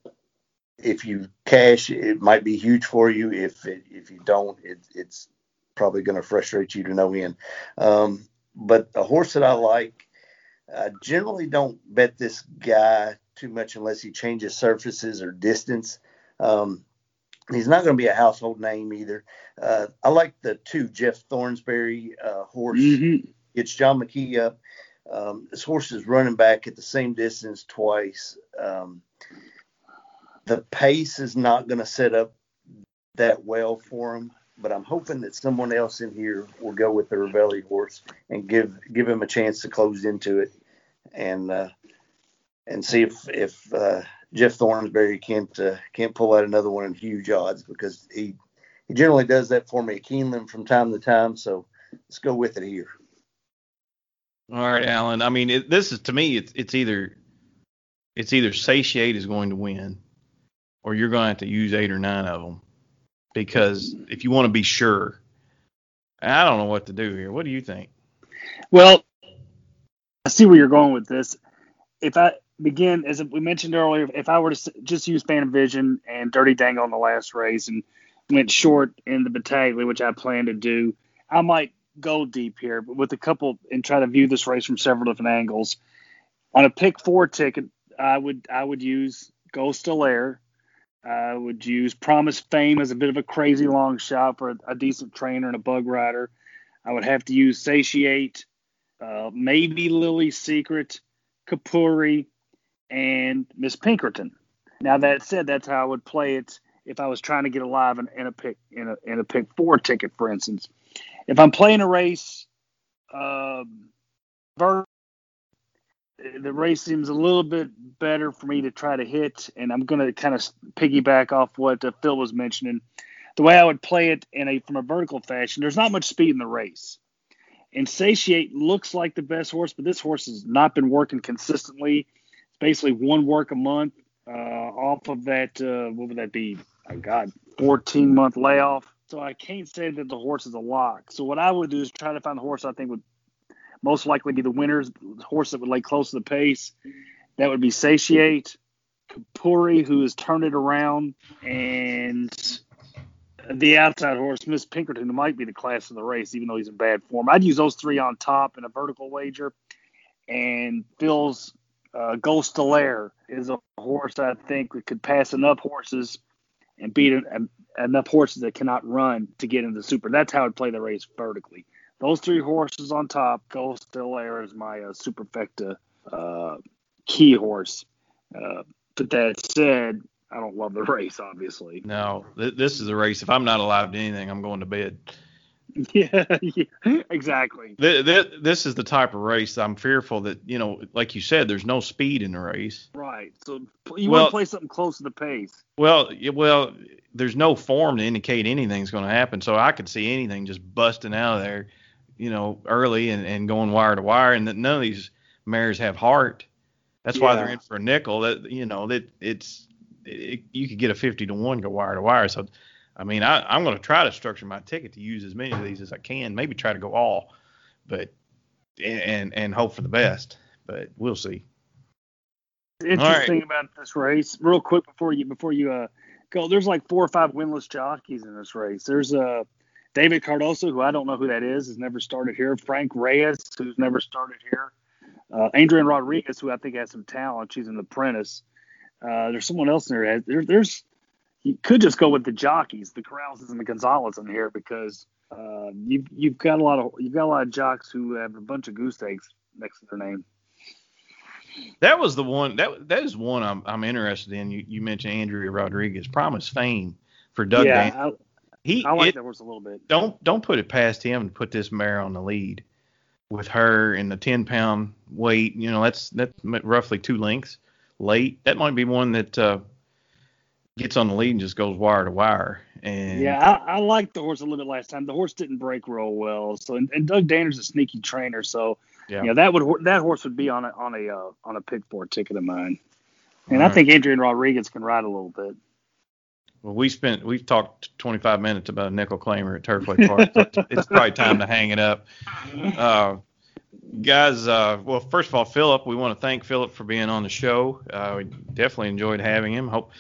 S3: if you cash, it might be huge for you. If it, if you don't, it, it's probably going to frustrate you to no end. Um, but a horse that I like, I generally don't bet this guy too much unless he changes surfaces or distance. Um, he's not going to be a household name either. Uh, I like the two Jeff Thornsberry uh, horse.
S2: Mhm.
S3: It's John McKee up. Um, this horse is running back at the same distance twice. Um, the pace is not going to set up that well for him, but I'm hoping that someone else in here will go with the Rivelli horse and give give him a chance to close into it and uh, and see if if uh, Jeff Thornsberry can't uh, can't pull out another one in huge odds because he he generally does that for me at Keeneland from time to time. So let's go with it here.
S1: All right, Alan. I mean, it, this is to me, it's it's either it's either satiate is going to win, or you're going to have to use eight or nine of them, because if you want to be sure, I don't know what to do here. What do you think?
S2: Well, I see where you're going with this. If I begin, as we mentioned earlier, if I were to just use Phantom Vision and Dirty Dangle in the last race and went short in the Battaglia, which I plan to do, I might go deep here, but with a couple and try to view this race from several different angles. On a pick four ticket, I would I would use Ghost Air. I would use Promise Fame as a bit of a crazy long shot for a, a decent trainer and a bug rider. I would have to use Satiate, uh, maybe Lily Secret, Kapuri, and Miss Pinkerton. Now that said, that's how I would play it if I was trying to get alive in, in a pick in a in a pick four ticket, for instance. If I'm playing a race, um, ver- the race seems a little bit better for me to try to hit, and I'm going to kind of piggyback off what uh, Phil was mentioning. The way I would play it in a from a vertical fashion, there's not much speed in the race. And Satiate looks like the best horse, but this horse has not been working consistently. Basically one work a month uh, off of that. Uh, what would that be? My God, 14 month layoff. So I can't say that the horse is a lock. So what I would do is try to find the horse I think would most likely be the winners, the horse that would lay close to the pace. That would be Satiate, Kapuri, who has turned it around, and the outside horse, Miss Pinkerton, who might be the class of the race, even though he's in bad form. I'd use those three on top in a vertical wager. And Phil's uh, Ghost Delaire is a horse I think that could pass enough horses and beat en- enough horses that cannot run to get into the super. That's how I'd play the race vertically. Those three horses on top, Ghost Delaire is my uh, superfecta uh, key horse. Uh, but that said, I don't love the race, obviously.
S1: No, th- this is a race. If I'm not alive to anything, I'm going to bed.
S2: Yeah, yeah exactly.
S1: This is the type of race I'm fearful that you know, like you said, there's no speed in the race.
S2: Right. So you well, want to play something close to the pace.
S1: Well, well, there's no form to indicate anything's going to happen. So I could see anything just busting out of there, you know, early and, and going wire to wire, and that none of these mares have heart. That's yeah. why they're in for a nickel. That you know that it's it, you could get a 50 to one go wire to wire. So I mean, I, am going to try to structure my ticket to use as many of these as I can. Maybe try to go all, but and and hope for the best. But we'll see.
S2: Interesting right. about this race, real quick before you before you uh, go. There's like four or five winless jockeys in this race. There's uh David Cardoso, who I don't know who that is, has never started here. Frank Reyes, who's never started here. Uh, Adrian Rodriguez, who I think has some talent. She's an apprentice. Uh, there's someone else in there. there. There's you could just go with the jockeys, the Corrales and the Gonzalez in here because uh, you've you've got a lot of you've got a lot of jocks who have a bunch of goose eggs next to their name.
S1: That was the one that that is one I'm I'm interested in. You you mentioned Andrea Rodriguez, Promise Fame for Doug.
S2: Yeah, Dan. I, he I like it, that horse a little bit.
S1: Don't don't put it past him to put this mare on the lead with her in the 10 pound weight. You know that's that's roughly two lengths late. That might be one that uh, gets on the lead and just goes wire to wire. And
S2: yeah, I, I liked the horse a little bit last time. The horse didn't break real well. So and, and Doug Danner's a sneaky trainer, so yeah, you know, that would that horse would be on a on a uh, on a pick four ticket of mine. And All I right. think Adrian Rodriguez can ride a little bit.
S1: Well, we spent we've talked 25 minutes about a nickel claimer at Turfway Park. so it's probably time to hang it up. Uh, guys, uh, well, first of all, Phillip, we want to thank Phillip for being on the show. Uh, we definitely enjoyed having him. Hope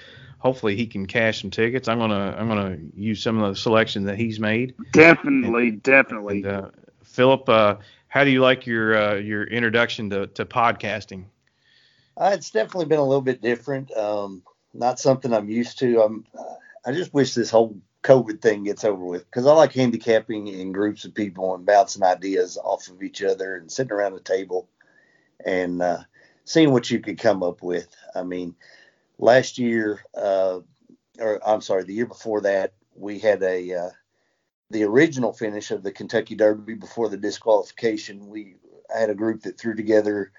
S1: hopefully he can cash some tickets. I'm gonna I'm gonna use some of the selection that he's made.
S2: Definitely, and, definitely.
S1: And, uh, Phillip, uh, how do you like your uh, your introduction to, to podcasting?
S3: Uh, it's definitely been a little bit different. Um, not something I'm used to. I'm I just wish this whole COVID thing gets over with because I like handicapping in groups of people and bouncing ideas off of each other and sitting around a table and uh, seeing what you could come up with. I mean, last year, uh, or I'm sorry, the year before that, we had a uh, the original finish of the Kentucky Derby before the disqualification. We had a group that threw together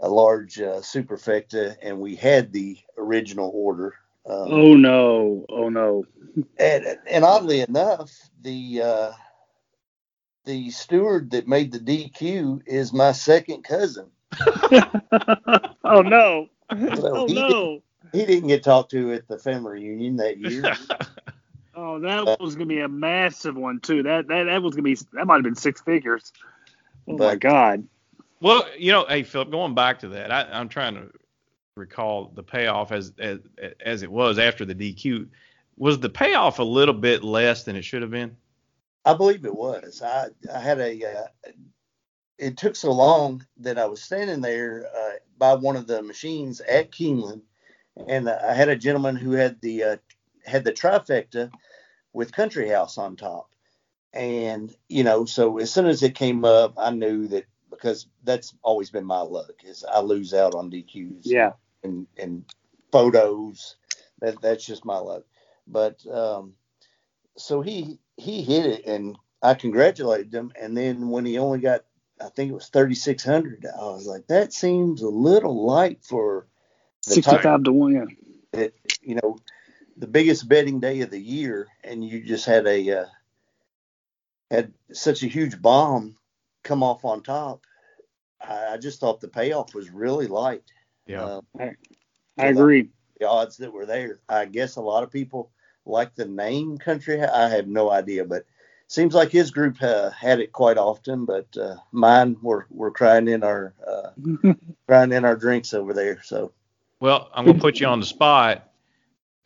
S3: a large uh, superfecta, and we had the original order.
S2: Um, oh no! Oh no!
S3: And, and oddly enough, the uh, the steward that made the DQ is my second cousin.
S2: oh no! So oh no!
S3: He didn't get talked to at the family reunion that year.
S2: oh, that was gonna be a massive one too. That that that was gonna be that might have been six figures. Oh but, my god.
S1: Well, you know, hey Phillip, going back to that, I, I'm trying to recall the payoff as as as it was after the DQ. Was the payoff a little bit less than it should have been?
S3: I believe it was. I I had a. Uh, it took so long that I was standing there uh, by one of the machines at Keeneland and I had a gentleman who had the uh, had the trifecta with Country House on top, and you know, so as soon as it came up, I knew that because that's always been my luck is I lose out on DQs.
S2: Yeah.
S3: And and photos, that that's just my luck. But um, so he he hit it, and I congratulated him. And then when he only got, I think it was thirty six hundred, I was like, that seems a little light for
S2: 65 to 1, yeah.
S3: It, you know, the biggest betting day of the year, and you just had a uh, had such a huge bomb come off on top. I, I just thought the payoff was really light.
S1: Yeah, uh,
S2: I, I agree.
S3: The odds that were there, I guess a lot of people like the name Country. I have no idea, but seems like his group uh, had it quite often, but uh, mine were were crying in our uh, crying in our drinks over there. So
S1: well, I'm gonna put you on the spot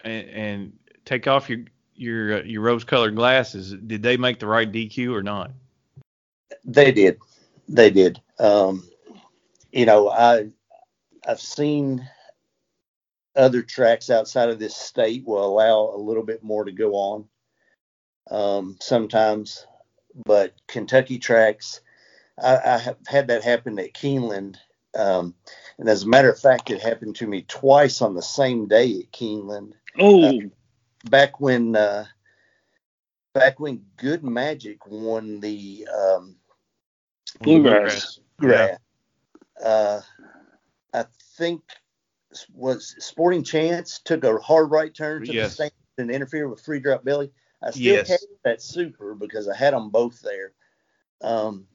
S1: and, and take off your your uh, your rose-colored glasses. Did they make the right DQ or not?
S3: They did. They did. Um, you know, I I've seen other tracks outside of this state will allow a little bit more to go on um, sometimes, but Kentucky tracks, I, I, have had that happen at Keeneland. Um, and as a matter of fact, it happened to me twice on the same day at Keeneland.
S2: Oh. Uh,
S3: back when uh, back when Good Magic won the um,
S2: Bluegrass.
S3: Grass. Uh, I think was Sporting Chance took a hard right turn to
S1: Yes.
S3: the stand and interfered with Free Drop Billy. I still
S1: Yes.
S3: had that super because I had them both there. Um,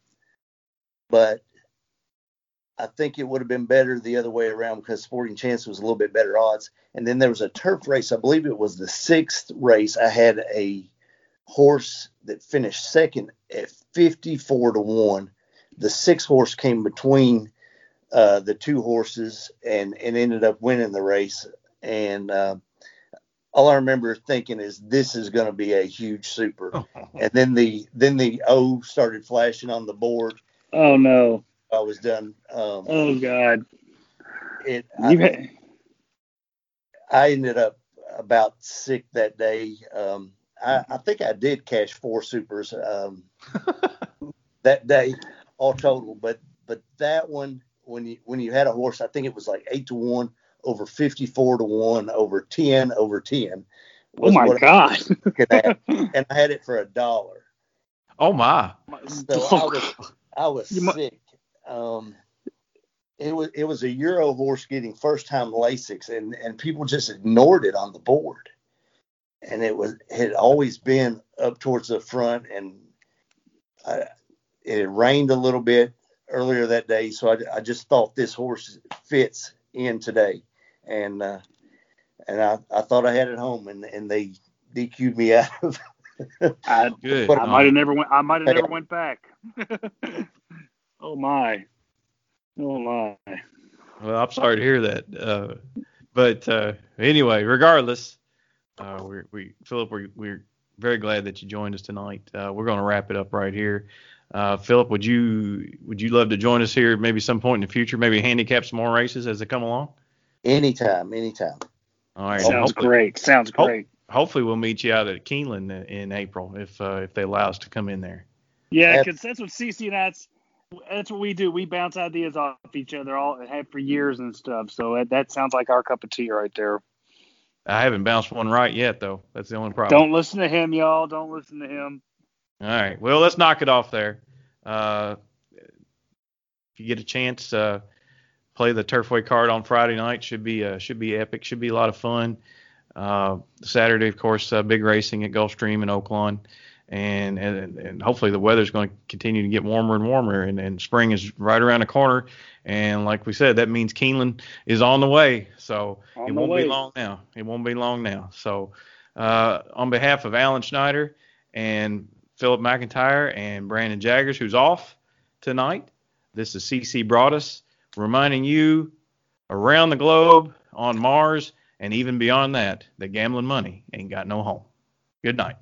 S3: but I think it would have been better the other way around because Sporting Chance was a little bit better odds. And then there was a turf race. I believe it was the sixth race. I had a horse that finished second at 54 to 1. The sixth horse came between uh, the two horses and, and ended up winning the race. And uh, all I remember thinking is this is going to be a huge super. And then the then the O started flashing on the board.
S2: Oh no.
S3: I was done. Um,
S2: Oh god.
S3: it, I,
S2: had,
S3: I ended up about sick that day. Um, I, I think I did cash four supers um, that day, all total. But but that one, when you when you had a horse, I think it was like eight to one, over fifty four to one, over ten, over ten.
S2: oh my
S3: what I
S2: god.
S3: was looking at, and I had it for a dollar.
S1: Oh my.
S3: So I was I was
S2: You
S3: sick. Um, it was it was a Euro horse getting first time Lasix, and and people just ignored it on the board. And it was it had always been up towards the front, and I, it had rained a little bit earlier that day, so I, I just thought this horse fits in today, and uh, and I, I thought I had it home, and and they DQ'd me out of.
S2: I,
S1: Good.
S2: I might have never went. I might have never went back. oh my. Oh my.
S1: Well, I'm sorry to hear that. Uh, but uh, anyway, regardless, uh, we're, we Phillip, we're, we're very glad that you joined us tonight. Uh, we're going to wrap it up right here. Uh, Phillip, would you would you love to join us here maybe some point in the future? Maybe handicap some more races as they come along.
S3: anytime, anytime.
S1: All right.
S2: Sounds
S1: hopefully,
S2: great. Sounds
S1: Hope-
S2: great.
S1: hopefully we'll meet you out at Keeneland in, in April if uh, if they allow us to come in there.
S2: Yeah, because that's what CC and that's that's what we do. We bounce ideas off each other all have for years and stuff. So that, that sounds like our cup of tea right there.
S1: I haven't bounced one right yet though. That's the only problem.
S2: Don't listen to him, y'all. Don't listen to him.
S1: All right. Well, let's knock it off there. Uh, if you get a chance, uh, play the Turfway card on Friday night. Should be uh, should be epic. Should be a lot of fun. Uh, Saturday, of course, uh, big racing at Gulfstream and Oaklawn, and and and hopefully the weather's going to continue to get warmer and warmer, and, and spring is right around the corner. And like we said, that means Keeneland is on the way. So
S2: On
S1: it won't
S2: way.
S1: be long now. It won't be long now. So uh, on behalf of Alan Schneider and Phillip McIntyre and Brandon Jaggers, who's off tonight. This is CC Broadus reminding you around the globe, on Mars, and even beyond that, that gambling money ain't got no home. Good night.